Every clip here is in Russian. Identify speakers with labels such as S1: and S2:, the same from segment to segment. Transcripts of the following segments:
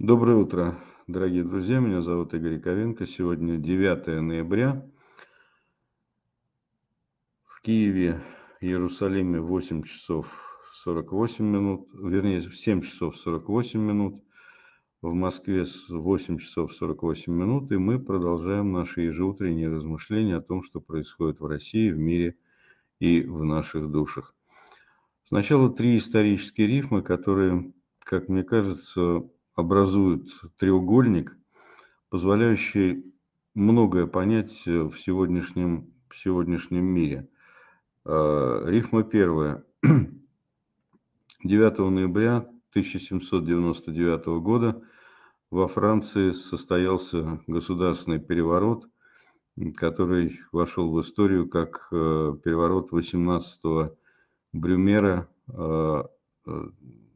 S1: Доброе утро, дорогие друзья. Меня зовут Игорь Яковенко. Сегодня 9 ноября. В Киеве, Иерусалиме 8 часов 48 минут, вернее, 7 часов 48 минут. В Москве 8 часов 48 минут. И мы продолжаем наши ежеутренние размышления о том, что происходит в России, в мире и в наших душах. Сначала три исторические рифмы, которые, как мне кажется, образуют треугольник, позволяющий многое понять в сегодняшнем, в сегодняшнем мире. А, рифма первая. 9 ноября 1799 года во Франции состоялся государственный переворот, который вошел в историю как э, переворот 18 Брюмера, э, э, Э, э,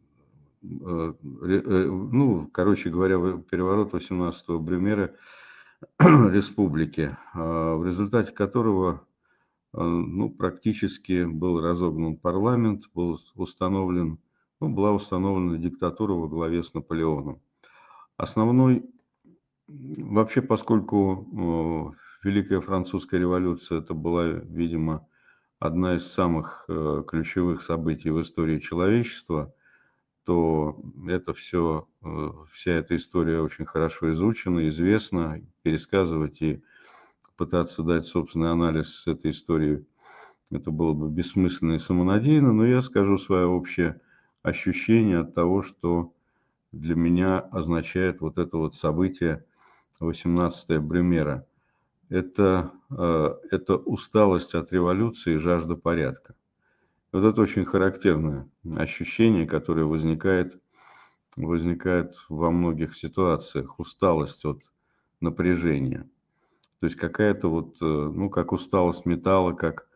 S1: ну, короче говоря, переворот 18-го Брюмера республики, а, в результате которого э, ну, практически был разогнан парламент, был установлен, ну, была установлена диктатура во главе с Наполеоном. Основной, вообще, поскольку Великая Французская революция это была, видимо, одна из самых ключевых событий в истории человечества – то это все, э, вся эта история очень хорошо изучена, известна. Пересказывать и пытаться дать собственный анализ этой истории, это было бы бессмысленно и самонадеянно, но я скажу свое общее ощущение от того, что для меня означает вот это вот событие 18 Брюмера. Это, э, это усталость от революции и жажда порядка. Вот это очень характерное ощущение, которое возникает, возникает во многих ситуациях. Усталость от напряжения. То есть какая-то вот, э, ну, как усталость металла, как,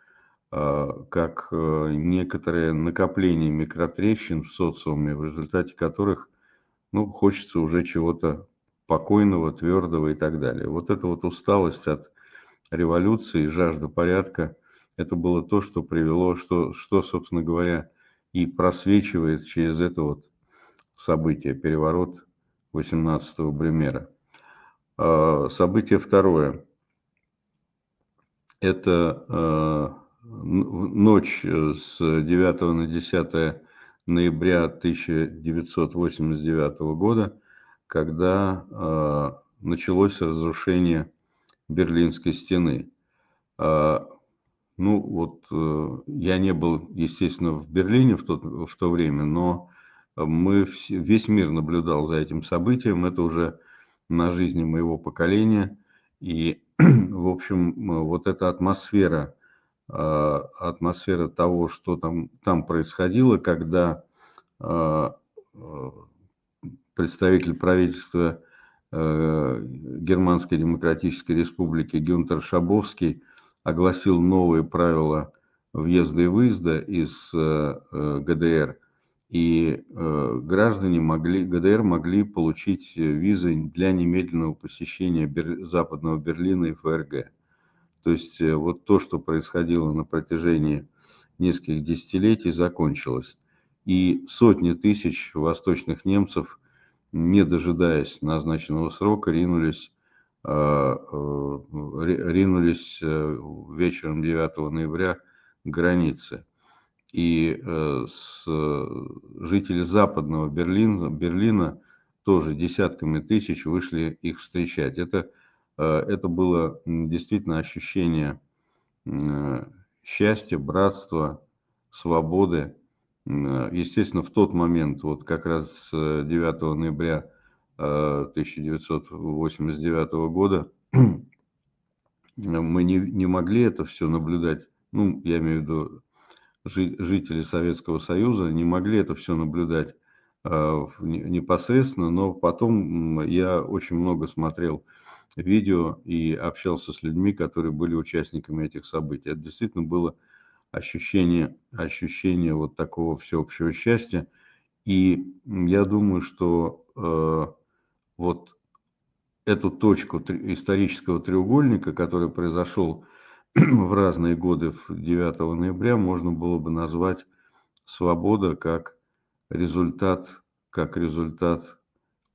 S1: э, как э, некоторое накопление микротрещин в социуме, в результате которых, ну, хочется уже чего-то покойного, твердого и так далее. Вот эта вот усталость от революции, жажда порядка – это было то, что привело, что, что, собственно говоря, и просвечивает через это вот событие, переворот 18-го Брюмера. А, событие второе. Это а, ночь с 9 на 10 ноября 1989 года, когда а, началось разрушение Берлинской стены. Ну, вот э, я не был, естественно, в Берлине в, тот, в то время, но мы, весь мир наблюдал за этим событием. Это уже на жизни моего поколения. И, в общем, вот эта атмосфера, э, атмосфера того, что там, там происходило, когда э, представитель правительства Германской Демократической Республики Гюнтер Шабовский – огласил новые правила въезда и выезда из э, э, ГДР, и э, граждане могли, ГДР могли получить визы для немедленного посещения Западного Берлина и ФРГ. То есть вот то, что происходило на протяжении нескольких десятилетий, закончилось. И сотни тысяч восточных немцев, не дожидаясь назначенного срока, ринулись ринулись э, вечером 9 ноября к границе. И с, жители западного Берлина, Берлина тоже десятками тысяч вышли их встречать. Это, это было действительно ощущение счастья, братства, свободы. Естественно, в тот момент, вот как раз 9 ноября 1989 года мы не, не могли это все наблюдать, ну, я имею в виду жители Советского Союза, не могли это все наблюдать э, непосредственно, но потом я очень много смотрел видео и общался с людьми, которые были участниками этих событий. Это действительно было ощущение, ощущение вот такого всеобщего счастья. И я думаю, что э, вот эту точку исторического треугольника, который произошел в разные годы в 9 ноября, можно было бы назвать свобода как результат, как результат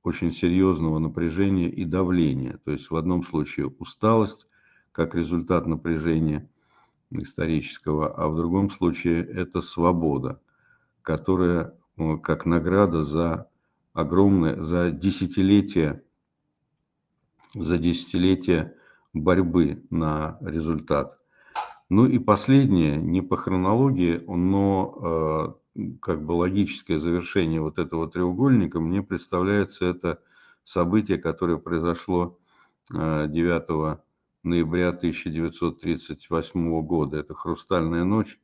S1: очень серьезного напряжения и давления. То есть в одном случае усталость как результат напряжения исторического, а в другом случае это свобода, которая э, как награда за огромное, за десятилетия, за десятилетия борьбы на результат. Ну и последнее, не по хронологии, но э, как бы логическое завершение вот этого треугольника, мне представляется это событие, которое произошло 9 э, ноября 1938 года. Это «Хрустальная ночь»,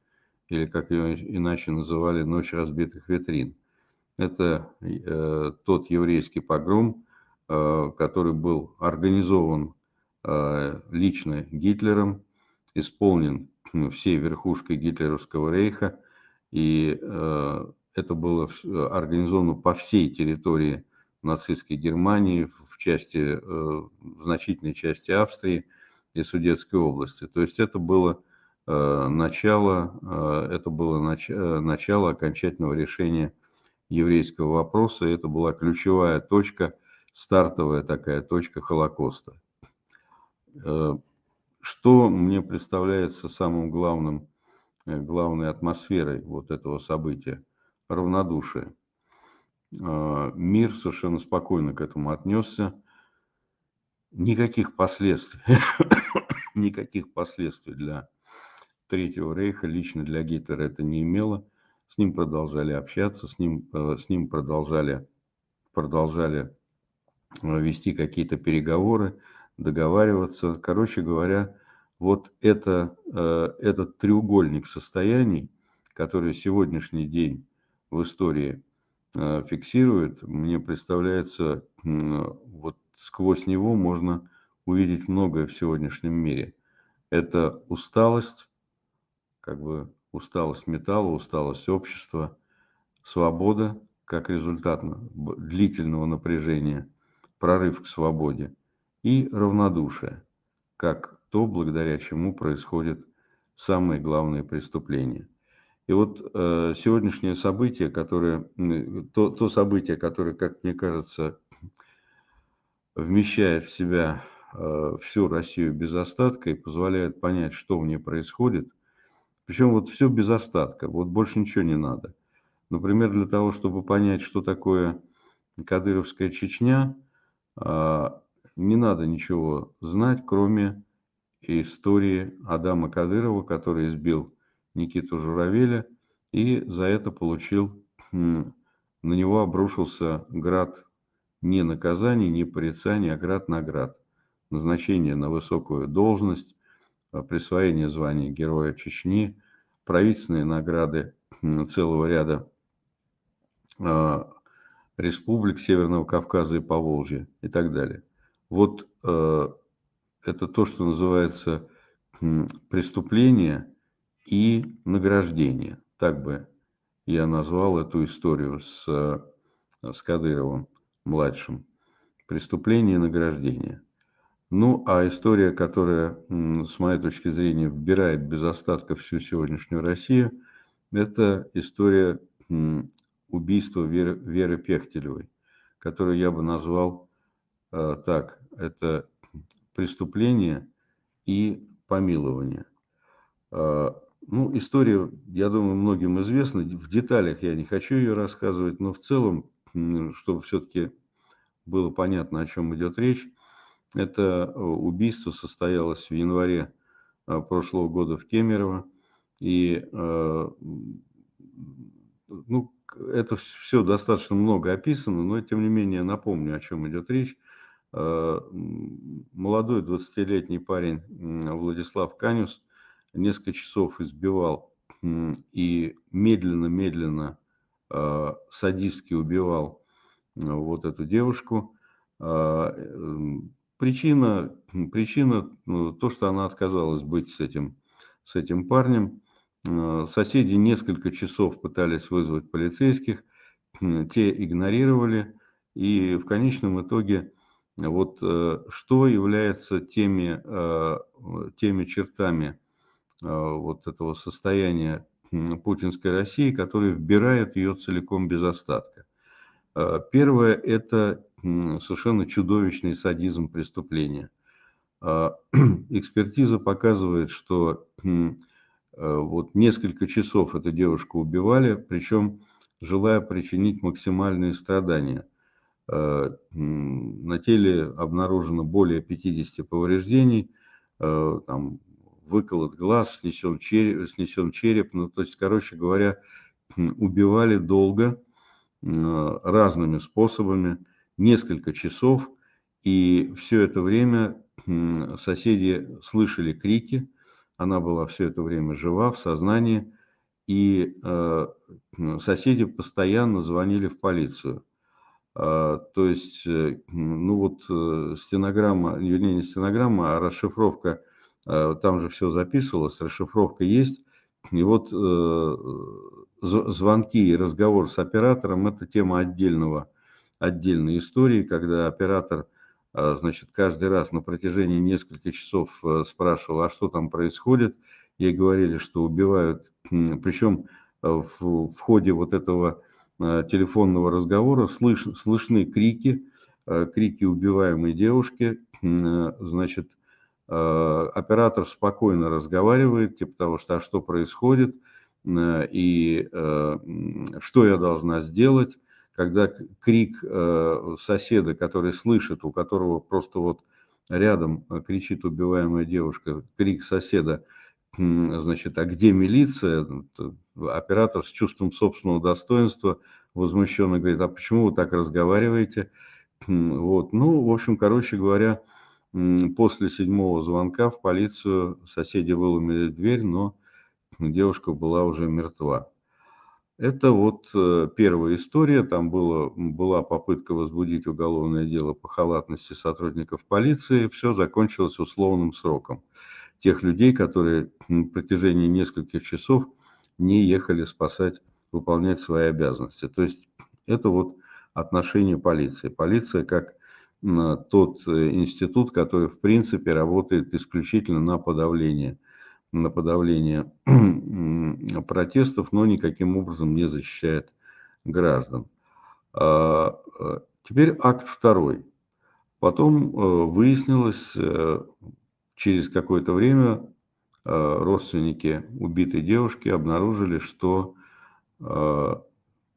S1: или как ее иначе называли «Ночь разбитых витрин». Это э, тот еврейский погром, э, который был организован э, лично Гитлером, исполнен всей верхушкой гитлеровского рейха, и это было организовано по всей территории нацистской Германии, в части, в значительной части Австрии и Судетской области. То есть это было начало, это было начало окончательного решения еврейского вопроса, и это была ключевая точка, стартовая такая точка Холокоста. Что мне представляется самым главным, э, главной атмосферой вот этого события? Равнодушие. А, мир совершенно спокойно к этому отнесся. Никаких последствий, никаких последствий для Третьего Рейха, лично для Гитлера это не имело. С ним продолжали общаться, с ним, э, с ним продолжали, продолжали э, вести какие-то переговоры договариваться. Короче говоря, вот это, э, этот треугольник состояний, который сегодняшний день в истории фиксирует, мне представляется, вот сквозь него можно увидеть многое в сегодняшнем мире. Это усталость, как бы усталость металла, усталость общества, свобода как результат длительного напряжения, прорыв к свободе – и равнодушие, как то, благодаря чему происходят самые главные преступления. И вот э, сегодняшнее событие, которое, то, то событие, которое, как мне кажется, вмещает в себя э, всю Россию без остатка и позволяет понять, что в ней происходит. Причем вот все без остатка, вот больше ничего не надо. Например, для того, чтобы понять, что такое Кадыровская Чечня, э, не надо ничего знать, кроме истории Адама Кадырова, который избил Никиту Журавеля и за это получил, на него обрушился град не наказаний, не порицаний, а град наград. Назначение на высокую должность, а, присвоение звания Героя Чечни, правительственные награды целого ряда а, республик Северного Кавказа и Поволжья и так далее. Вот э, это то, что называется преступление и награждение. Так бы я назвал эту историю с, э, с Кадыровым младшим. Преступление и награждение. Ну, а история, которая, с моей точки зрения, вбирает без остатка всю сегодняшнюю Россию, это история убийства Веры, Веры Пехтелевой, которую я бы назвал Э, так, это преступление и помилование. Э, ну, история, я думаю, многим известна. В деталях я не хочу ее рассказывать, но в целом, чтобы все-таки было понятно, о чем идет речь, это э, убийство состоялось в январе прошлого года в Кемерово. И ну, это все достаточно много описано, но тем не менее напомню, о чем идет речь. Э, молодой 20-летний парень Владислав Канюс несколько часов избивал и медленно-медленно э, садистски убивал э, вот эту девушку. Причина, причина ну, то, что она отказалась быть с этим, с этим парнем. Соседи несколько часов пытались вызвать полицейских, те игнорировали, и в конечном итоге вот э, что является теми, э, теми чертами э, вот этого состояния путинской России, которые вбирают ее целиком без остатка? Первое – это совершенно чудовищный садизм преступления. А, экспертиза показывает, что э, вот несколько часов эту девушку убивали, причем желая причинить максимальные страдания. А, на теле обнаружено более 50 повреждений, а, там выколот глаз, снесен череп, снесен череп. Ну, то есть, короче говоря, убивали долго, разными способами, несколько часов, и все это время соседи слышали крики, она была все это время жива, в сознании, и э, соседи постоянно звонили в полицию. А, то есть, э, ну вот э, стенограмма, вернее не стенограмма, а расшифровка, там же все записывалось, расшифровка есть, и вот звонки и разговор с оператором – это тема отдельного, отдельной истории, когда оператор – а, значит, каждый раз на протяжении нескольких часов э, спрашивал, а что там происходит. Ей говорили, что убивают, причем э, в, в ходе вот этого э, телефонного разговора слыш, слышны крики, крики убиваемой девушки, значит, оператор спокойно разговаривает, типа того, что а что происходит, и что я должна сделать, когда крик э, соседа, который слышит, у которого просто вот рядом э, кричит убиваемая девушка, крик соседа, значит, а где милиция? Оператор с чувством собственного достоинства возмущенно говорит, а почему вы так разговариваете? Вот, ну, в общем, короче говоря, после седьмого звонка в полицию соседи выломили дверь, но девушка была уже мертва. Это вот э, первая история. Там было, была попытка возбудить уголовное дело по халатности сотрудников полиции. Все закончилось условным сроком. Тех людей, которые на протяжении нескольких часов не ехали спасать, выполнять свои обязанности. То есть это вот отношение полиции. Полиция как тот э, институт, который в принципе работает исключительно на подавление – на подавление протестов, но никаким образом не защищает граждан. А, а, теперь акт второй. Потом э, выяснилось, э, через какое-то время э, родственники убитой девушки обнаружили, что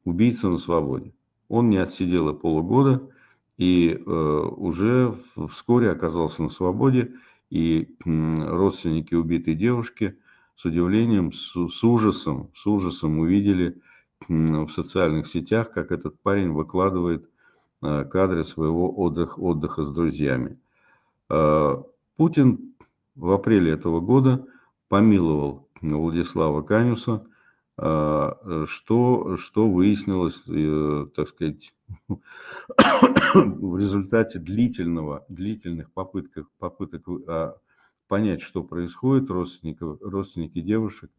S1: убийца на свободе. Он не отсидел и полугода и уже вскоре оказался на свободе и родственники убитой девушки с удивлением, с, ужасом, с ужасом увидели в социальных сетях, как этот парень выкладывает а, кадры своего отдыха, отдыха с друзьями. А, Путин в апреле этого года помиловал Владислава Канюса, а, что, что выяснилось, э, так сказать, в результате длительного, длительных попыток, попыток а, понять, что происходит, родственники, родственники девушек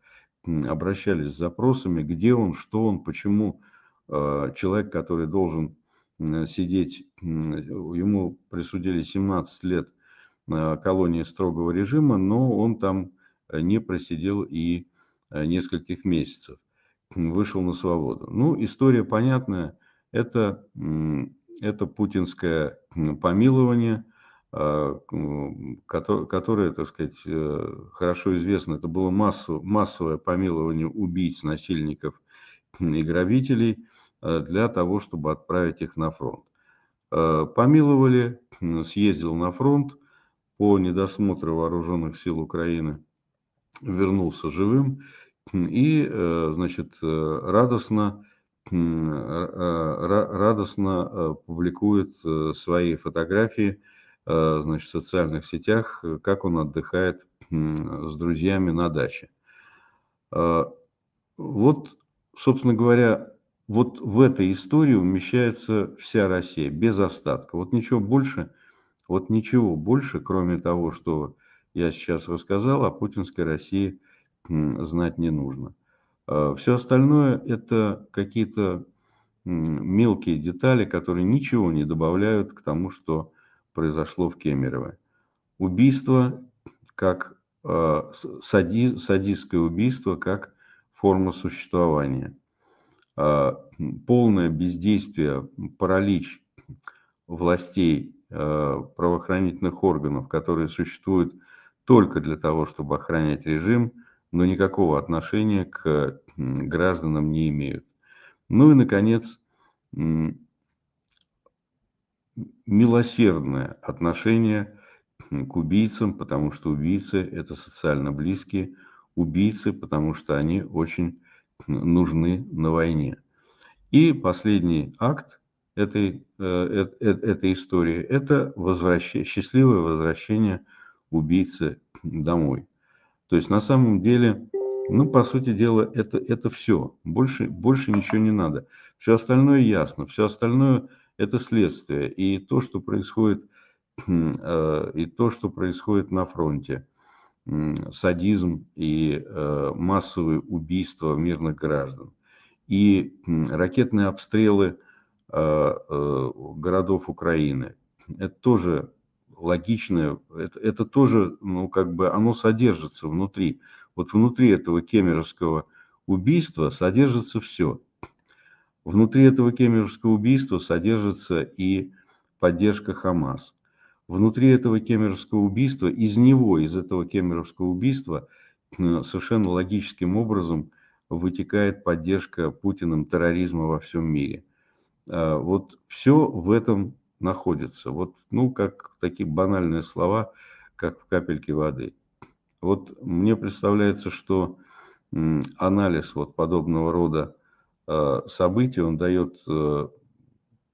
S1: обращались с запросами, где он, что он, почему а, человек, который должен сидеть, ему присудили 17 лет колонии строгого режима, но он там не просидел и нескольких месяцев, вышел на свободу. Ну, история понятная, это это путинское помилование, а, которое, так сказать, э, хорошо известно. Это было массовое помилование убийц, насильников и грабителей э, для того, чтобы отправить их на фронт. Э, помиловали, съездил на фронт по недосмотру вооруженных сил Украины, вернулся живым и, значит, радостно радостно э, публикует э, свои фотографии э, значит, в социальных сетях, как он отдыхает с друзьями на даче. Вот, собственно говоря, вот в этой истории умещается вся Россия без остатка. Вот ничего больше, вот ничего больше, кроме того, что я сейчас рассказал, о путинской России знать не нужно. А, Все остальное это какие-то мелкие детали, которые ничего не добавляют к тому, что произошло в Кемерово. Убийство как а, сади, садистское убийство как форма существования. А, полное бездействие, паралич властей, правоохранительных органов, которые существуют только для того, чтобы охранять режим, но никакого отношения к гражданам не имеют. Ну и, наконец, милосердное отношение к убийцам, потому что убийцы – это социально близкие, убийцы, потому что они очень нужны на войне. И последний акт этой, э, э, этой истории – это возвращение, счастливое возвращение убийцы домой. То есть на самом деле, ну, по сути дела, это, это все. Больше, больше ничего не надо. Все остальное ясно, все остальное – это следствие. И то, что происходит Э, и то, что происходит на фронте. Садизм и э, массовые убийства мирных граждан. И ракетные обстрелы э, городов Украины. Это тоже логичное, это, это тоже, ну, как бы, оно содержится внутри. Вот внутри этого кемеровского убийства содержится все. Внутри этого кемеровского убийства содержится и поддержка Хамас внутри этого кемеровского убийства, из него, из этого кемеровского убийства, э, совершенно логическим образом вытекает поддержка Путиным терроризма во всем мире. А, вот все в этом находится. Вот, ну, как такие банальные слова, как в капельке воды. Вот мне представляется, что анализ вот подобного рода э, событий, он дает, э,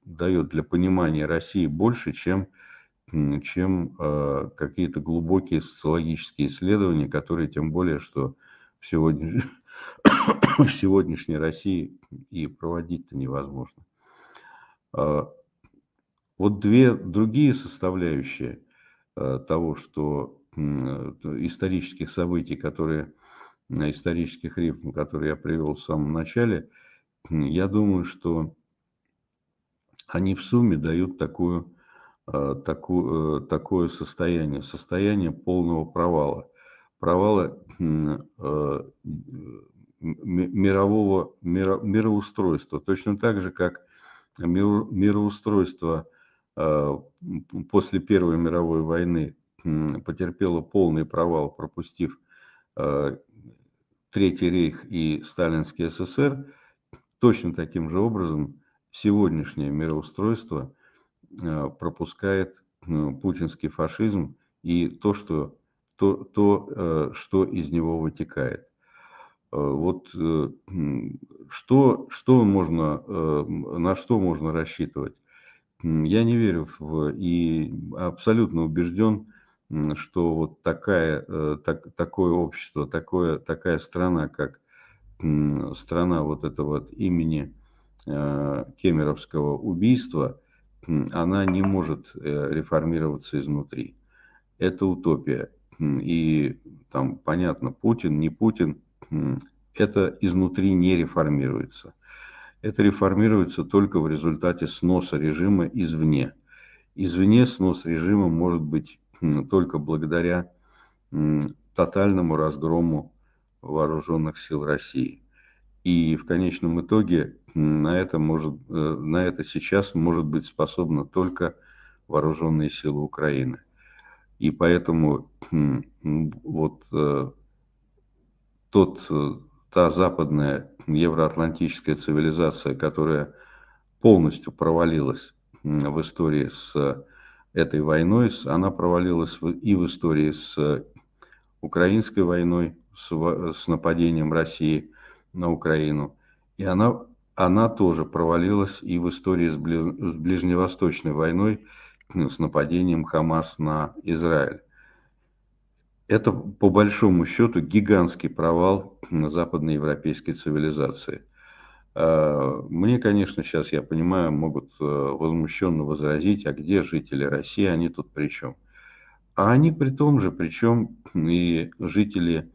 S1: дает для понимания России больше, чем чем э, какие-то глубокие социологические исследования, которые тем более, что в, сегодня, в сегодняшней России и проводить-то невозможно. Э, вот две другие составляющие э, того, что исторических событий, которые, исторических рифм, которые я привел в самом начале, я думаю, что они в сумме дают такую Э, такую, э, такое состояние, состояние полного провала, провала э, мирового миро, мироустройства, точно так же, как мироустройство после Первой мировой войны потерпело полный провал, пропустив Третий рейх и Сталинский СССР, точно таким же образом сегодняшнее мироустройство – Э, пропускает э, путинский фашизм и то, что, то, то, э, что из него вытекает. Вот что, что можно, на что можно рассчитывать? Я не верю в, и абсолютно убежден, что вот такая, так, такое общество, такое, такая страна, как страна вот этого вот имени Кемеровского убийства – она не может э, реформироваться изнутри. Это утопия. И там понятно, Путин, не Путин, это изнутри не реформируется. Это реформируется только в результате сноса режима извне. Извне снос режима может быть только благодаря тотальному разгрому вооруженных сил России. И в конечном итоге на это, может, э, на это сейчас может быть способна только вооруженные силы Украины. И поэтому вот э, тот, э, та западная евроатлантическая цивилизация, которая полностью провалилась в истории с этой войной, она провалилась и в истории с украинской войной, с, с нападением России на Украину, и она она тоже провалилась и в истории с Ближневосточной войной с нападением Хамас на Израиль. Это, по большому счету, гигантский провал западноевропейской цивилизации. А, мне, конечно, сейчас, я понимаю, могут э, возмущенно возразить, а где жители России, они тут при чем? А они при том же, причем и жители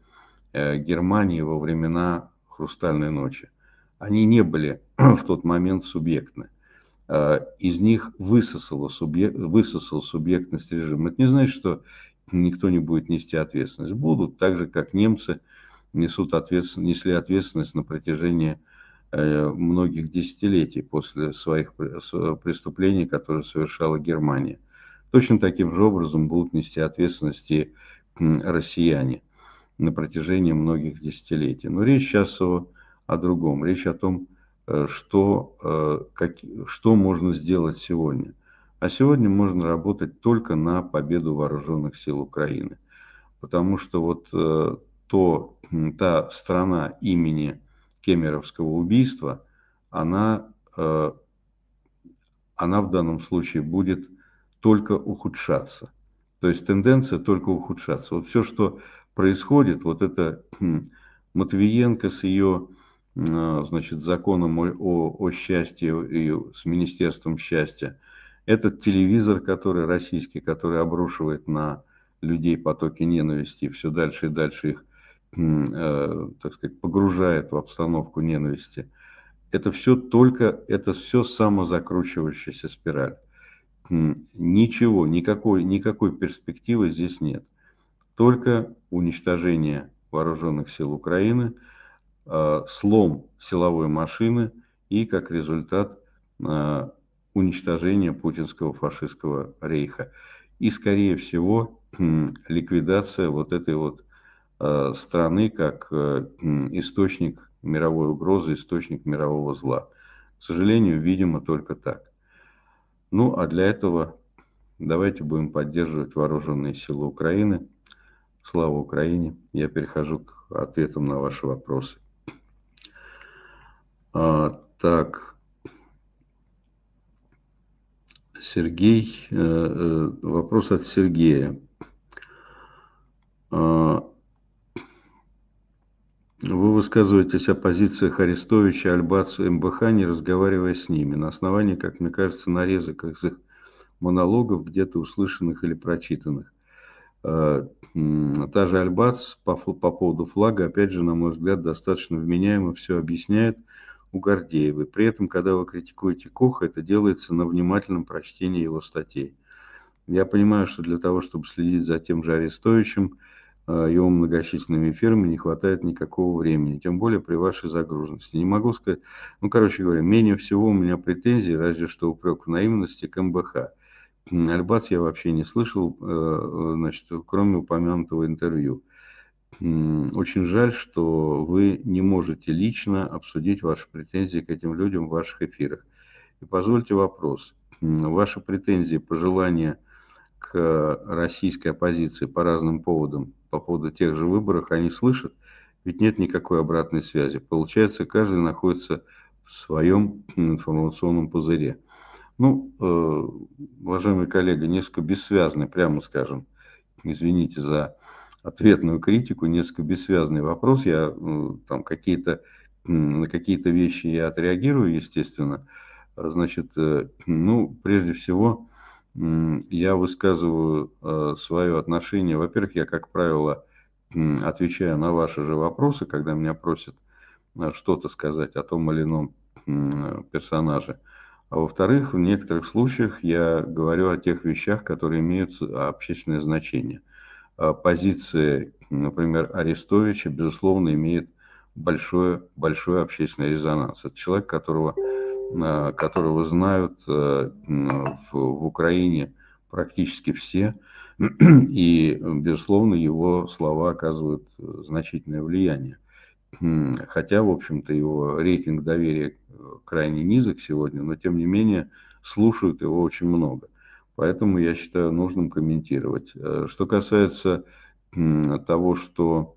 S1: э, Германии во времена Хрустальной ночи они не были в тот момент субъектны. А, из них высосало высосал субъектность режима. Это не значит, что никто не будет нести ответственность. Будут, так же, как немцы несут ответственность, несли ответственность на протяжении многих десятилетий после своих преступлений, которые совершала Германия. Точно таким же образом будут нести ответственности россияне на протяжении многих десятилетий. Но речь сейчас о, о другом. Речь о том, э, что, э, как, что можно сделать сегодня. А сегодня можно работать только на победу вооруженных сил Украины. Потому что вот э, то, та страна имени Кемеровского убийства, она, она в данном случае будет только ухудшаться. То есть тенденция только ухудшаться. Вот все, что происходит, вот это хм, Матвиенко с ее а, значит, законом о, о счастье и с Министерством счастья, этот телевизор, который российский, который обрушивает на людей потоки ненависти, все дальше и дальше их, э, так сказать, погружает в обстановку ненависти. Это все только, это все самозакручивающаяся спираль ничего, никакой, никакой перспективы здесь нет. Только уничтожение вооруженных сил Украины, а, слом силовой машины и, как результат, а, уничтожение путинского фашистского рейха. И, скорее всего, ликвидация вот этой вот а, страны как источник мировой угрозы, источник мирового зла. К сожалению, видимо, только так. Ну, а для этого давайте будем поддерживать вооруженные силы Украины. Слава Украине! Я перехожу к ответам на ваши вопросы. А, так, Сергей, э, э, вопрос от Сергея. А, вы высказываетесь о позициях Арестовича, Альбацу, МБХ, не разговаривая с ними, на основании, как мне кажется, нарезок из их монологов, где-то услышанных или прочитанных. А, та же Альбац по, по поводу флага, опять же, на мой взгляд, достаточно вменяемо все объясняет у Гордеевой. При этом, когда вы критикуете Коха, это делается на внимательном прочтении его статей. Я понимаю, что для того, чтобы следить за тем же Арестовичем, Э, его многочисленными эфирами не хватает никакого времени, тем более при вашей загруженности. Не могу сказать, ну, короче говоря, менее всего у меня претензий, разве что упрек в наивности к МБХ. Альбац я вообще не слышал, э, значит, кроме упомянутого интервью. Очень жаль, что вы не можете лично обсудить ваши претензии к этим людям в ваших эфирах. И позвольте вопрос. Ваши претензии, пожелания к российской оппозиции по разным поводам по поводу тех же выборов они слышат, ведь нет никакой обратной связи. Получается, каждый находится в своем информационном пузыре. Ну, э, уважаемый коллега, несколько бессвязный, прямо скажем, извините за ответную критику, несколько бессвязный вопрос. Я э, там какие-то на какие-то вещи я отреагирую, естественно. Значит, э, ну, прежде всего, я высказываю э, свое отношение. Во-первых, я, как правило, отвечаю на ваши же вопросы, когда меня просят э, что-то сказать о том или ином персонаже. А во-вторых, в некоторых случаях я говорю о тех вещах, которые имеют общественное значение. А позиция, например, Арестовича, безусловно, имеет большой, большой общественный резонанс. Это человек, которого Э, которого знают э, в Украине практически все. И, безусловно, его слова оказывают значительное влияние. Хотя, в общем-то, его рейтинг доверия крайне низок сегодня, но, тем не менее, слушают его очень много. Поэтому я считаю нужным комментировать. Э, что касается того, что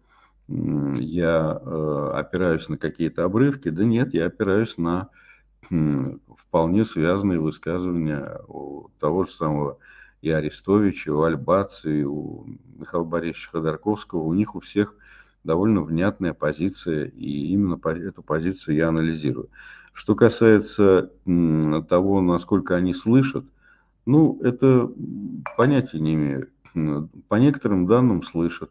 S1: я опираюсь на какие-то обрывки, да нет, я опираюсь на вполне связанные высказывания у того же самого и Арестовича, у Альбаца, и у Михаила Борисовича Ходорковского. У них у всех довольно внятная позиция, и именно эту позицию я анализирую. Что касается того, насколько они слышат, ну, это понятия не имею. По некоторым данным слышат.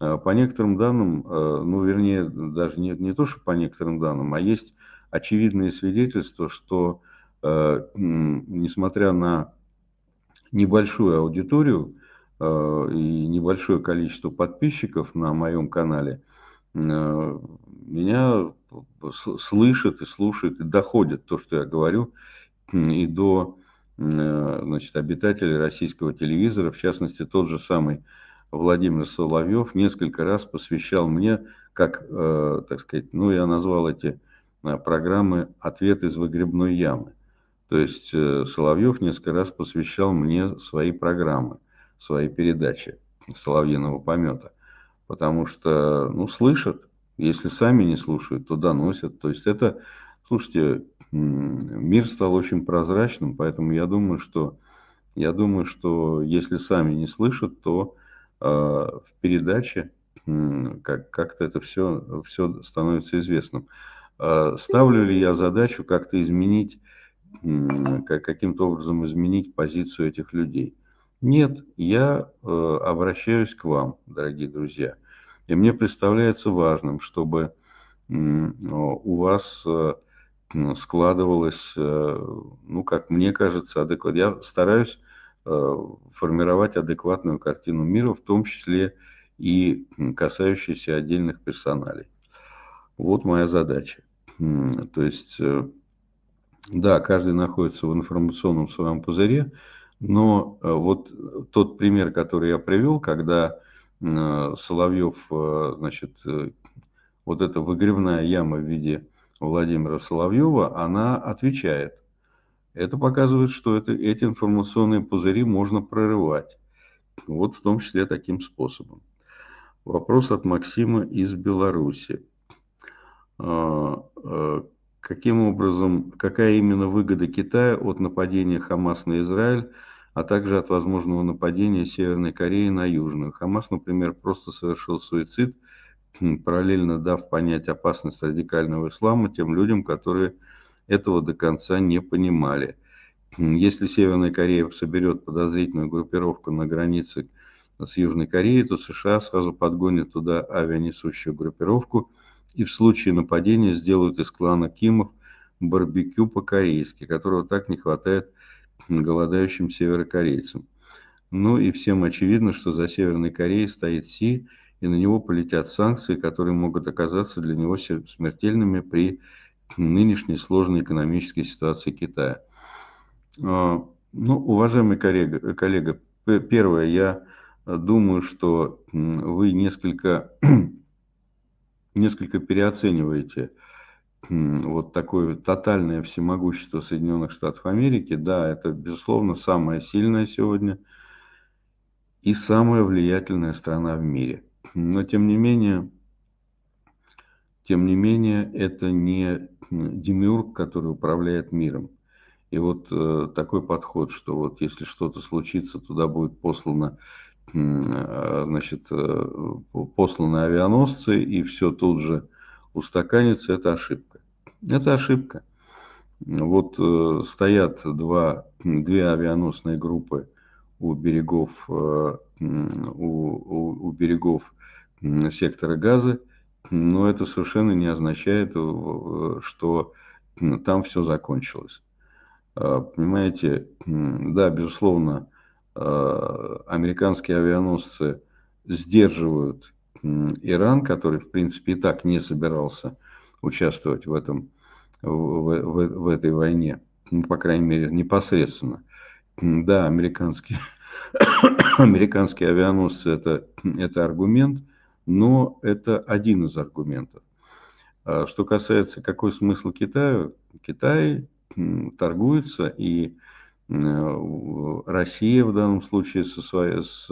S1: А по некоторым данным, э, ну, вернее, даже не, не то, что по некоторым данным, а есть очевидные свидетельства, что э, несмотря на небольшую аудиторию э, и небольшое количество подписчиков на моем канале, меня слышит и слушает, и доходит то, что я говорю, и до значит, обитателей российского телевизора, в частности, тот же самый Владимир Соловьев несколько раз посвящал мне, как, э, так сказать, ну, я назвал эти э, программы «Ответ из выгребной ямы». То есть э, Соловьев несколько раз посвящал мне свои программы, свои передачи Соловьиного помета. Потому что, ну, слышат, если сами не слушают, то доносят. То есть это, слушайте, мир стал очень прозрачным, поэтому я думаю, что, я думаю, что если сами не слышат, то э, в передаче как, как-то это все, все становится известным. Э, ставлю ли я задачу как-то изменить каким-то образом изменить позицию этих людей. Нет, я э, обращаюсь к вам, дорогие друзья. И мне представляется важным, чтобы у вас э, складывалось, э, ну, как мне кажется, адекватно. Я стараюсь формировать адекватную картину мира, в том числе и касающуюся отдельных персоналей. Вот моя задача. То есть да, каждый находится в информационном своем пузыре, но э, вот тот пример, который я привел, когда э, Соловьев, э, значит, вот эта выгребная яма в виде Владимира Соловьева, она отвечает. Это показывает, что это, эти информационные пузыри можно прорывать. Вот в том числе таким способом. Вопрос от Максима из Беларуси каким образом, какая именно выгода Китая от нападения Хамас на Израиль, а также от возможного нападения Северной Кореи на Южную. Хамас, например, просто совершил суицид, параллельно дав понять опасность радикального ислама тем людям, которые этого до конца не понимали. Если Северная Корея соберет подозрительную группировку на границе с Южной Кореей, то США сразу подгонят туда авианесущую группировку – и в случае нападения сделают из клана Кимов барбекю по-корейски, которого так не хватает голодающим северокорейцам. Ну и всем очевидно, что за Северной Кореей стоит Си, и на него полетят санкции, которые могут оказаться для него смертельными при нынешней сложной экономической ситуации Китая. А, ну, уважаемый коллега, коллега первое, я думаю, что вы несколько несколько переоцениваете вот такое тотальное всемогущество Соединенных Штатов Америки. Да, это, безусловно, самая сильная сегодня и самая влиятельная страна в мире. Но, тем не менее, тем не менее, это не демиург, который управляет миром. И вот э, такой подход, что вот если что-то случится, туда будет послано Э, значит, э, посланы авианосцы, и все тут же устаканится, это ошибка. Это ошибка. Вот э, стоят два, две авианосные группы у берегов, у, у, у берегов сектора газа, но это совершенно не означает, что там все закончилось. Понимаете, да, безусловно, Э, американские авианосцы сдерживают Иран, который, в принципе, и так не собирался участвовать в, этом, в, в, в этой войне, ну, по крайней мере, непосредственно. Да, американские, американские авианосцы это, это аргумент, но это один из аргументов. А что касается, какой смысл Китаю, Китай торгуется и Э, Россия в данном случае со своей, с,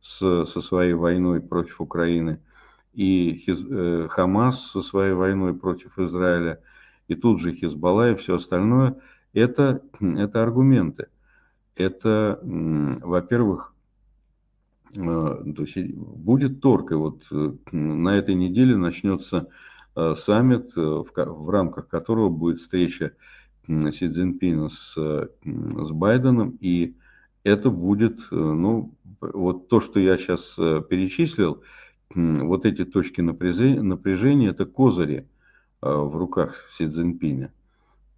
S1: с, со своей войной против Украины, и Хиз, э, Хамас со своей войной против Израиля, и тут же Хизбалла и все остальное, это, это аргументы. Это, во-первых, э, то есть будет торг, и вот на этой неделе начнется саммит, в, рамках которого будет встреча Си Цзиньпина с, с Байденом, и это будет, э, ну, вот то, что я сейчас э, перечислил, вот эти точки напряжения, напряжения это козыри э, в руках Си Цзиньпиня.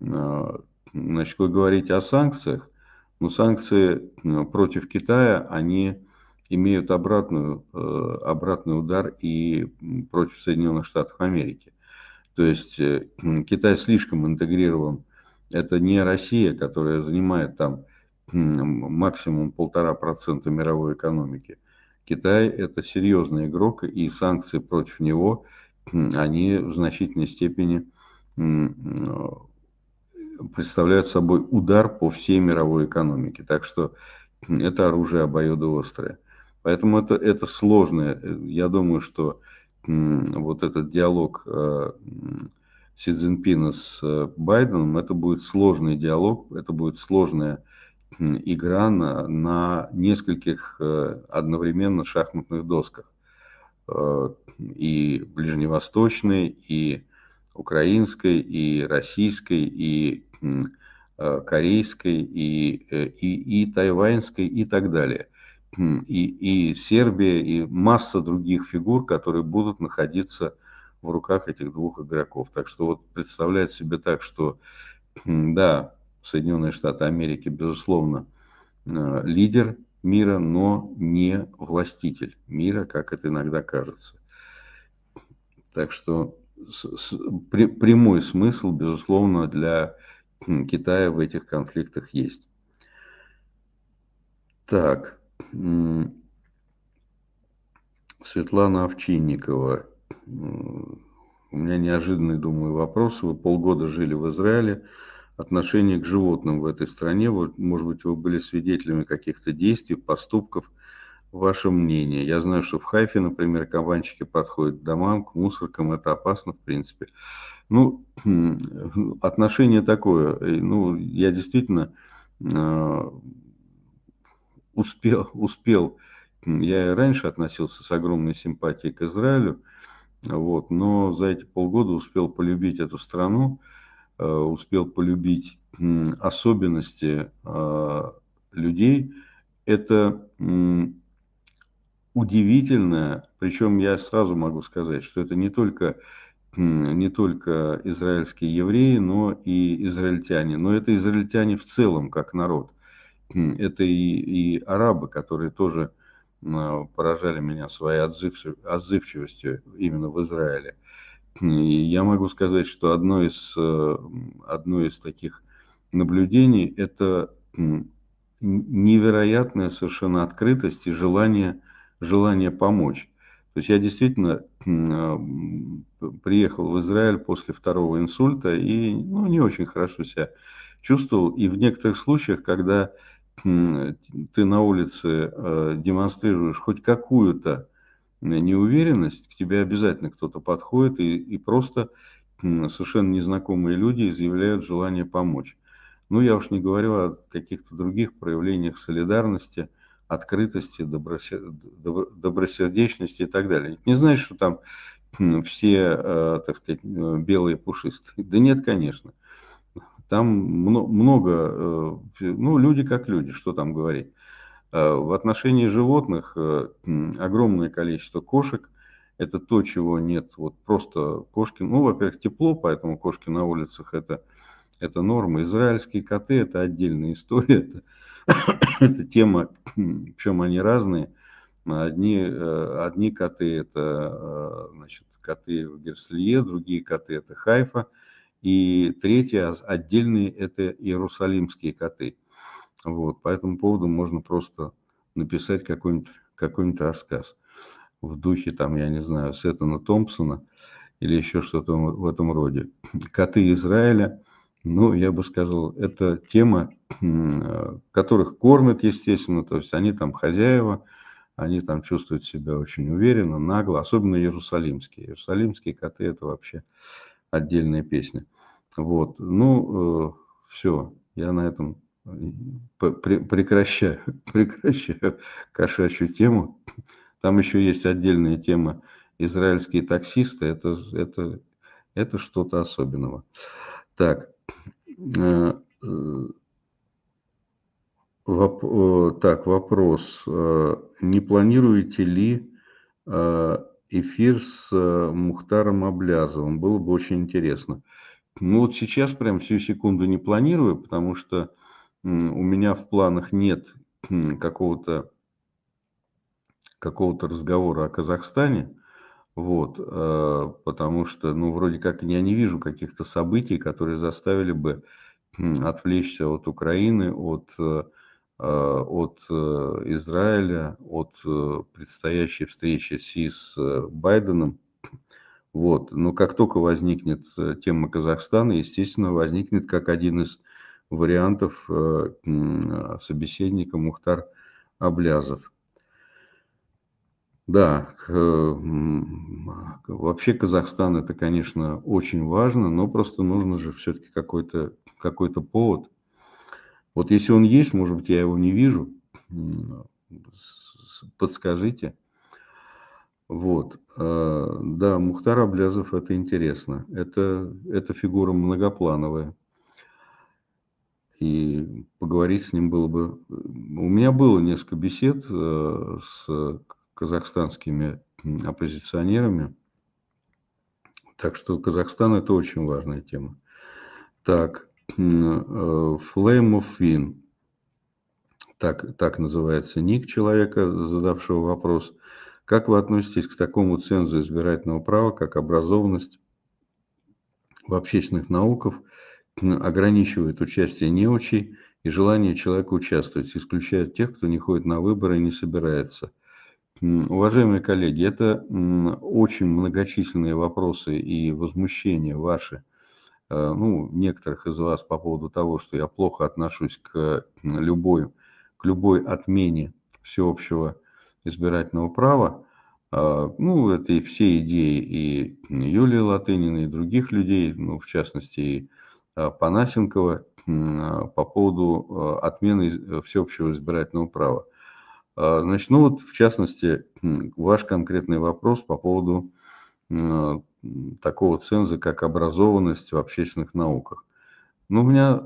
S1: Значит, вы говорите о санкциях, но санкции против Китая, они имеют обратную, обратный удар и против Соединенных Штатов Америки. То есть э, Китай слишком интегрирован. Это не Россия, которая занимает там максимум полтора процента мировой экономики. Китай – это серьезный игрок, и санкции против него, они в значительной степени представляют собой удар по всей мировой экономике. Так что это оружие обоюдоострое. Поэтому это, это сложное. Я думаю, что вот этот диалог э, Си Цзиньпина с э, Байденом, это будет сложный диалог, это будет сложная игра на, на нескольких э, одновременно шахматных досках. И ближневосточной, и украинской, и российской, и корейской, и, и, и тайваньской, и так далее – и, и Сербия, и масса других фигур, которые будут находиться в руках этих двух игроков. Так что вот представлять себе так, что да, Соединенные Штаты Америки, безусловно, э, лидер мира, но не властитель мира, как это иногда кажется. Так что прямой смысл, безусловно, для Китая в этих конфликтах есть. Так, Светлана Овчинникова. У меня неожиданный, думаю, вопрос. Вы полгода жили в Израиле. Отношение к животным в этой стране, вот, может быть, вы были свидетелями каких-то действий, поступков. Ваше мнение? Я знаю, что в Хайфе, например, кабанчики подходят к домам, к мусоркам. Это опасно, в принципе. Ну, отношение такое. Ну, я действительно а, успел, успел, я и раньше относился с огромной симпатией к Израилю, вот, но за эти полгода успел полюбить эту страну, э, успел полюбить особенности э, людей. Это удивительно, причем я сразу могу сказать, что это не только, не только израильские евреи, но и израильтяне, но это израильтяне в целом как народ это и, и арабы, которые тоже поражали меня своей отзывчивостью именно в Израиле. И я могу сказать, что одно из, э, одно из таких наблюдений – это невероятная совершенно открытость и желание, желание помочь. То есть я действительно а, приехал в Израиль после второго инсульта и ну, не очень хорошо себя чувствовал. И в некоторых случаях, когда ты на улице э, демонстрируешь хоть какую-то неуверенность, к тебе обязательно кто-то подходит и, и просто совершенно незнакомые люди изъявляют желание помочь. Ну, я уж не говорю о каких-то других проявлениях солидарности, открытости, добросердечности и так далее. Не знаешь, что там все, э, так сказать, э, белые пушистые? Да нет, конечно. Там много, э, ну, люди как люди, что там говорить. В отношении животных огромное количество кошек. Это то, чего нет. Вот просто кошки, ну, во-первых, тепло, поэтому кошки на улицах это, это норма. Израильские коты это отдельная история. Это, это тема, причем они разные. Одни, одни коты это значит, коты в Герслие, другие коты это Хайфа. И третье, отдельные, это иерусалимские коты. Вот, по этому поводу можно просто написать какой-нибудь какой рассказ в духе, там, я не знаю, Сеттона Томпсона или еще что-то в этом роде. Коты Израиля, ну, я бы сказал, это тема, которых кормят, естественно, то есть они там хозяева, они там чувствуют себя очень уверенно, нагло, особенно иерусалимские. Иерусалимские коты – это вообще отдельная песня. Вот, ну, э, все, я на этом э, прекращаю, прекращаю кошачью тему. Там еще есть отдельная тема израильские таксисты. Это, это, это что-то особенного. Так, э, воп, так, вопрос. Не планируете ли эфир с э, Мухтаром Аблязовым. Было бы очень интересно. Ну вот сейчас прям всю секунду не планирую, потому что у меня в планах нет какого-то какого-то разговора о Казахстане. Вот, э, потому что, ну, вроде как я не вижу каких-то событий, которые заставили бы отвлечься от Украины, от, э, от Израиля, от предстоящей встречи Си с Байденом. Вот. Но как только возникнет тема Казахстана, естественно, возникнет как один из вариантов собеседника Мухтар Аблязов. Да, вообще Казахстан это, конечно, очень важно, но просто нужно же все-таки какой-то какой повод. Вот если он есть, может быть, я его не вижу, подскажите. Вот, э, да, Мухтар Аблязов, это интересно. Это, это фигура многоплановая. И поговорить с ним было бы... У меня было несколько бесед э, с казахстанскими оппозиционерами. Так что Казахстан это очень важная тема. Так, э, Flame of Win. Так, так называется ник человека, задавшего вопрос. Как вы относитесь к такому цензу избирательного права, как образованность в общественных науках, ограничивает участие неучей и желание человека участвовать, исключает тех, кто не ходит на выборы и не собирается – Уважаемые коллеги, это очень многочисленные вопросы и возмущения ваши, э, ну, некоторых из вас по поводу того, что я плохо отношусь к любой, к любой отмене всеобщего избирательного права. А, ну, это и все идеи и Юлии Латынина, и других людей, ну, в частности, и а, Панасенкова по поводу отмены всеобщего избирательного права. А, значит, ну вот в частности, ваш конкретный вопрос по поводу такого ценза, как образованность в общественных науках. Ну, у меня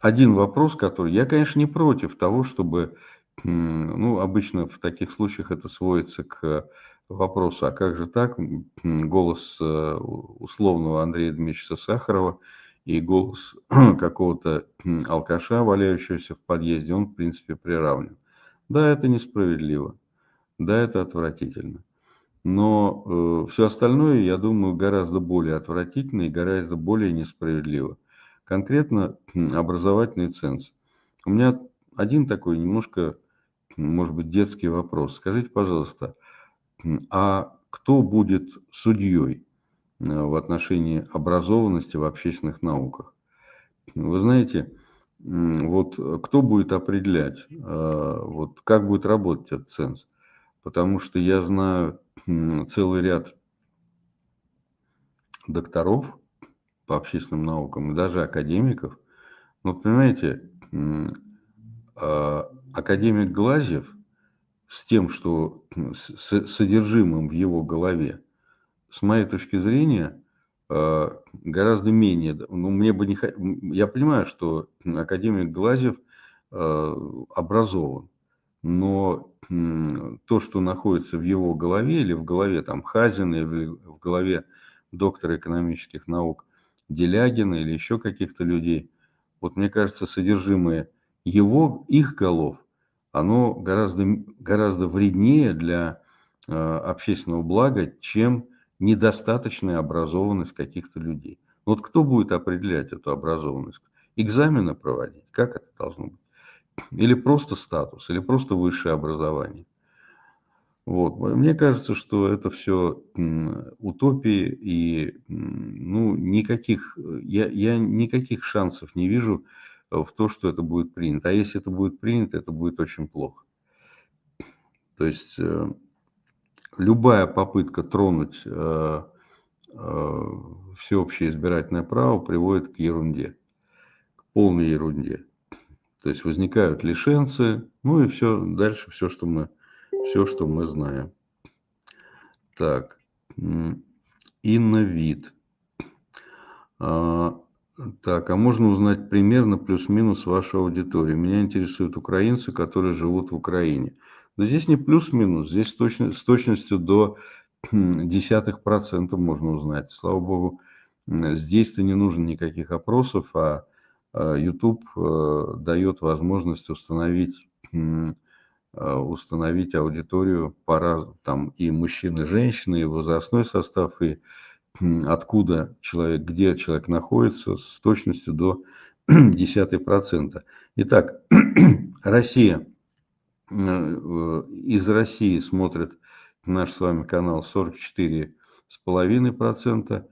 S1: один вопрос, который... Я, конечно, не против того, чтобы... Ну, обычно в таких случаях это сводится к вопросу, а как же так? Голос э, условного Андрея Дмитриевича Сахарова и голос какого-то алкаша, валяющегося в подъезде, он, в принципе, приравнен. Да, это несправедливо. Да, это отвратительно. Но э, все остальное, я думаю, гораздо более отвратительно и гораздо более несправедливо. Конкретно образовательный ценз. У меня один такой немножко, может быть, детский вопрос. Скажите, пожалуйста, а кто будет судьей э, в отношении образованности в общественных науках? Вы знаете, вот э, кто будет определять, э, вот как будет работать этот ценз? Потому что я знаю целый ряд докторов по общественным наукам и даже академиков. Но понимаете, а, академик Глазьев с тем, что с содержимым в его голове, с моей точки зрения, гораздо менее, ну, мне бы не, я понимаю, что академик Глазев э, образован, но то, что находится в его голове или в голове там Хазина, или в голове доктора экономических наук Делягина или еще каких-то людей, вот мне кажется, содержимое его, их голов, оно гораздо, гораздо вреднее для э, общественного блага, чем недостаточная образованность каких-то людей. Вот кто будет определять эту образованность? Экзамены проводить? Как это должно быть? Или просто статус, или просто высшее образование? Вот. Мне кажется, что это все утопии и ну, никаких, я, я никаких шансов не вижу в то, что это будет принято. А если это будет принято, это будет очень плохо. То есть э, любая попытка тронуть э, э, всеобщее избирательное право приводит к ерунде, к полной ерунде. То есть возникают лишенцы, ну и все, дальше все, что мы, все, что мы знаем. Так, Инна Вид. А, так, а можно узнать примерно плюс-минус вашу аудиторию? Меня интересуют украинцы, которые живут в Украине. Но здесь не плюс-минус, здесь точно, с точностью до десятых процентов можно узнать. Слава богу, здесь-то не нужно никаких опросов, а, а YouTube э, дает возможность установить установить аудиторию пора там и мужчины, и женщины, и возрастной состав, и откуда человек, где человек находится с точностью до десятой процента. Итак, Россия, э, из России смотрит наш с вами канал 44,5%,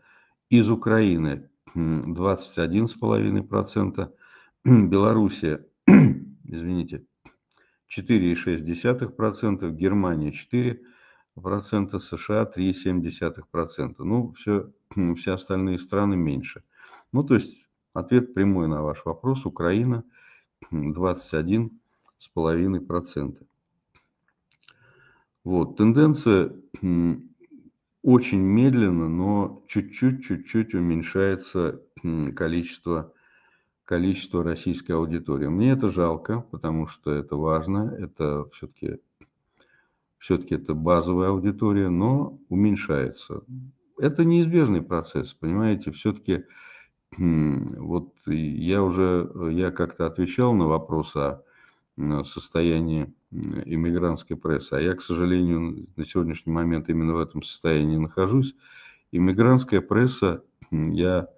S1: из Украины 21,5%, Белоруссия, извините, 4,6%, Германия 4%, США 3,7%. Ну, все, все остальные страны меньше. Ну, то есть ответ прямой на ваш вопрос. Украина 21,5%. Вот, тенденция очень медленно, но чуть-чуть, чуть-чуть уменьшается количество, количество российской аудитории. Мне это жалко, потому что это важно, это все-таки все-таки это базовая аудитория, но уменьшается. Это неизбежный процесс, понимаете, все-таки вот я уже, я как-то отвечал на вопрос о состоянии иммигрантской прессы, а я, к сожалению, на сегодняшний момент именно в этом состоянии нахожусь. Иммигрантская пресса, я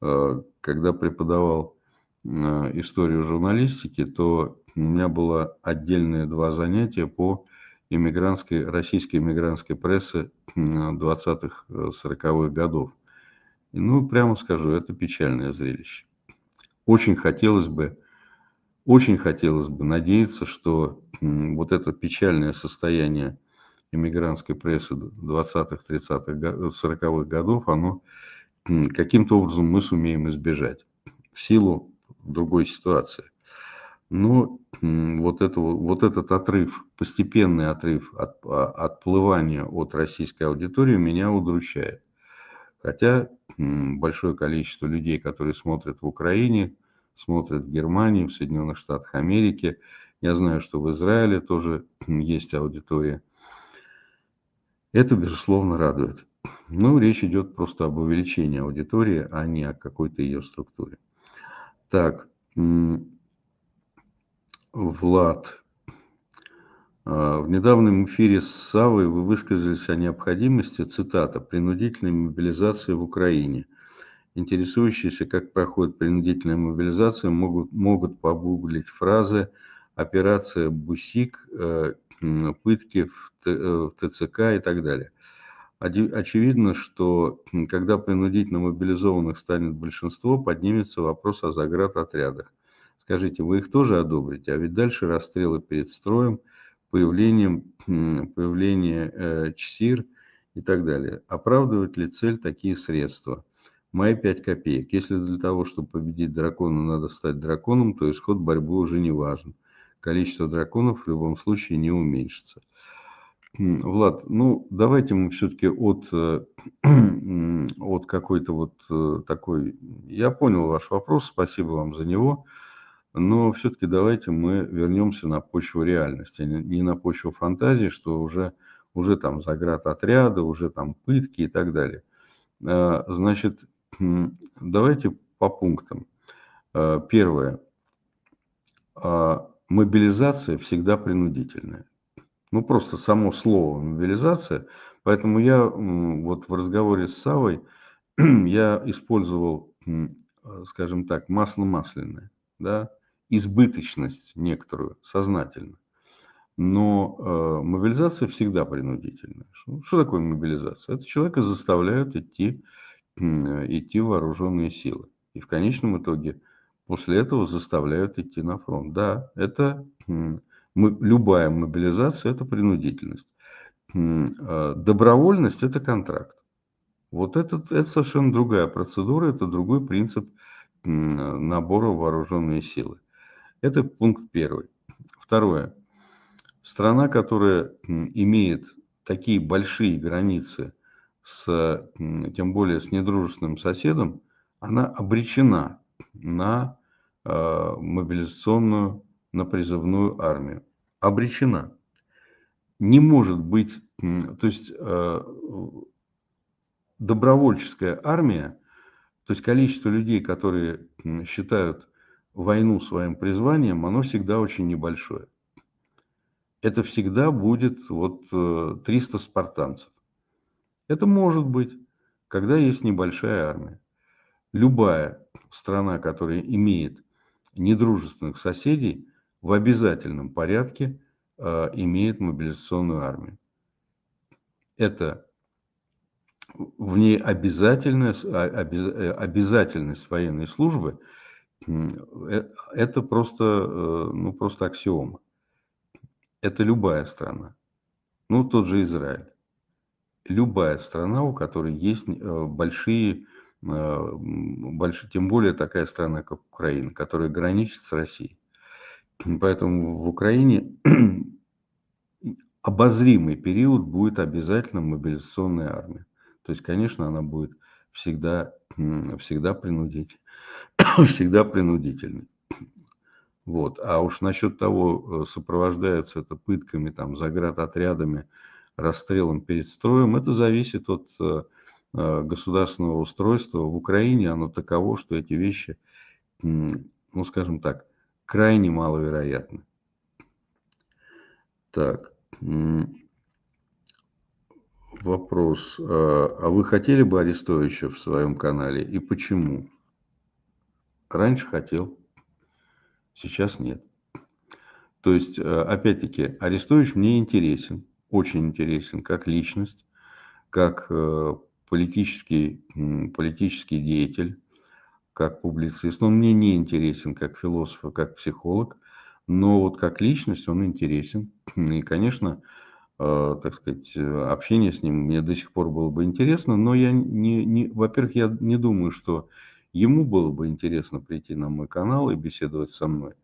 S1: э, когда преподавал э, историю журналистики, то у меня было отдельные два занятия по иммигрантской, российской иммигрантской прессы 20-х, 40-х годов. И, ну, прямо скажу, это печальное зрелище. Очень хотелось бы, очень хотелось бы надеяться, что вот это печальное состояние иммигрантской прессы 20-х, 30-х, 40-х годов, оно каким-то образом мы сумеем избежать в силу другой ситуации. Но вот, это, вот этот отрыв, постепенный отрыв от, а, отплывания от российской аудитории меня удручает. Хотя большое количество людей, которые смотрят в Украине, смотрят в Германии, в Соединенных Штатах Америки, я знаю, что в Израиле тоже есть аудитория. Это, безусловно, радует. Но речь идет просто об увеличении аудитории, а не о какой-то ее структуре. Так, Влад. А, в недавнем эфире с Савой вы высказались о необходимости, цитата, принудительной мобилизации в Украине. Интересующиеся, как проходит принудительная мобилизация, могут, могут погуглить фразы операция Бусик, э, пытки в ТЦК и так далее. Очевидно, что когда принудительно мобилизованных станет большинство, поднимется вопрос о заградотрядах. Скажите, вы их тоже одобрите? А ведь дальше расстрелы перед строем, появлением, появление э, ЧСИР и так далее. Оправдывает ли цель такие средства? Мои 5 копеек. Если для того, чтобы победить дракона, надо стать драконом, то исход борьбы уже не важен количество драконов в любом случае не уменьшится. Влад, ну давайте мы все-таки от, э, от какой-то вот э, такой... Я понял ваш вопрос, спасибо вам за него, но все-таки давайте мы вернемся на почву реальности, не на почву фантазии, что уже, уже там заград отряда, уже там пытки и так далее. А, значит, давайте по пунктам. А, первое а, мобилизация всегда принудительная. Ну, просто само слово мобилизация. Поэтому я вот в разговоре с Савой я использовал, скажем так, масло масляное, да, избыточность некоторую, сознательно. Но э, мобилизация всегда принудительная. Что, что такое мобилизация? Это человека заставляют идти, э, идти в вооруженные силы. И в конечном итоге после этого заставляют идти на фронт. Да, это мы, любая мобилизация – это принудительность. А, добровольность – это контракт. Вот это, это совершенно другая процедура, это другой принцип набора вооруженные силы. Это пункт первый. Второе. Страна, которая имеет такие большие границы с, тем более с недружественным соседом, она обречена на э, мобилизационную, на призывную армию. Обречена. Не может быть, то есть э, добровольческая армия, то есть количество людей, которые считают войну своим призванием, оно всегда очень небольшое. это всегда будет вот 300 спартанцев. Это может быть, когда есть небольшая армия. Любая страна, которая имеет недружественных соседей, в обязательном порядке э, имеет мобилизационную армию. Это в ней обязательность, а, э, обязательность военной службы, э, это просто, ну, просто аксиома. Это любая страна. Ну, тот же Израиль. Любая страна, у которой есть большие, большие, тем более такая страна, как Украина, которая граничит с Россией. Поэтому в Украине обозримый период будет обязательно мобилизационная армия. То есть, конечно, она будет всегда, всегда, принудить, всегда принудительной. Вот. А уж насчет того, э, сопровождается это пытками, там, отрядами, расстрелом перед строем, это зависит от э, э, государственного устройства. В Украине оно таково, что эти вещи, ну, скажем так, крайне маловероятны. Так, вопрос. А, а вы хотели бы Арестовича в своем канале и почему? Раньше хотел, сейчас нет. То есть, опять-таки, Арестович мне интересен, очень интересен как личность, как э, политический, политический деятель, как публицист. Он мне не интересен как философ, а как психолог, но вот как личность он интересен. И, конечно, э, так сказать, общение с ним мне до сих пор было бы интересно, но я не, не во-первых, я не думаю, что ему было бы интересно прийти на мой канал и беседовать со мной.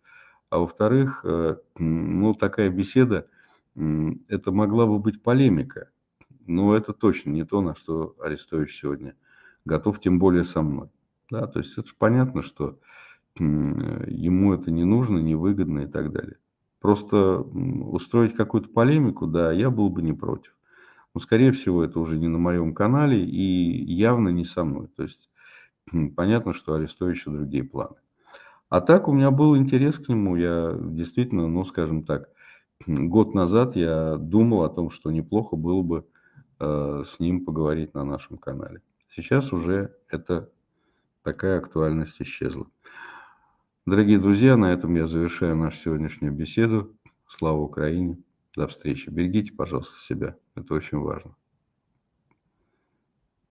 S1: А во-вторых, э, ну, такая беседа, это могла бы быть полемика. Но это точно не то, на что Арестович сегодня готов, тем более со мной. Да, то есть это же понятно, что ему это не нужно, невыгодно и так далее. Просто устроить какую-то полемику, да, я был бы не против. Но, скорее всего, это уже не на моем канале и явно не со мной. То есть понятно, что Арестовича другие планы. А так у меня был интерес к нему. Я действительно, ну, скажем так, год назад я думал о том, что неплохо было бы э, с ним поговорить на нашем канале. Сейчас уже это такая актуальность исчезла. Дорогие друзья, на этом я завершаю нашу сегодняшнюю беседу. Слава Украине. До встречи. Берегите, пожалуйста, себя. Это очень важно.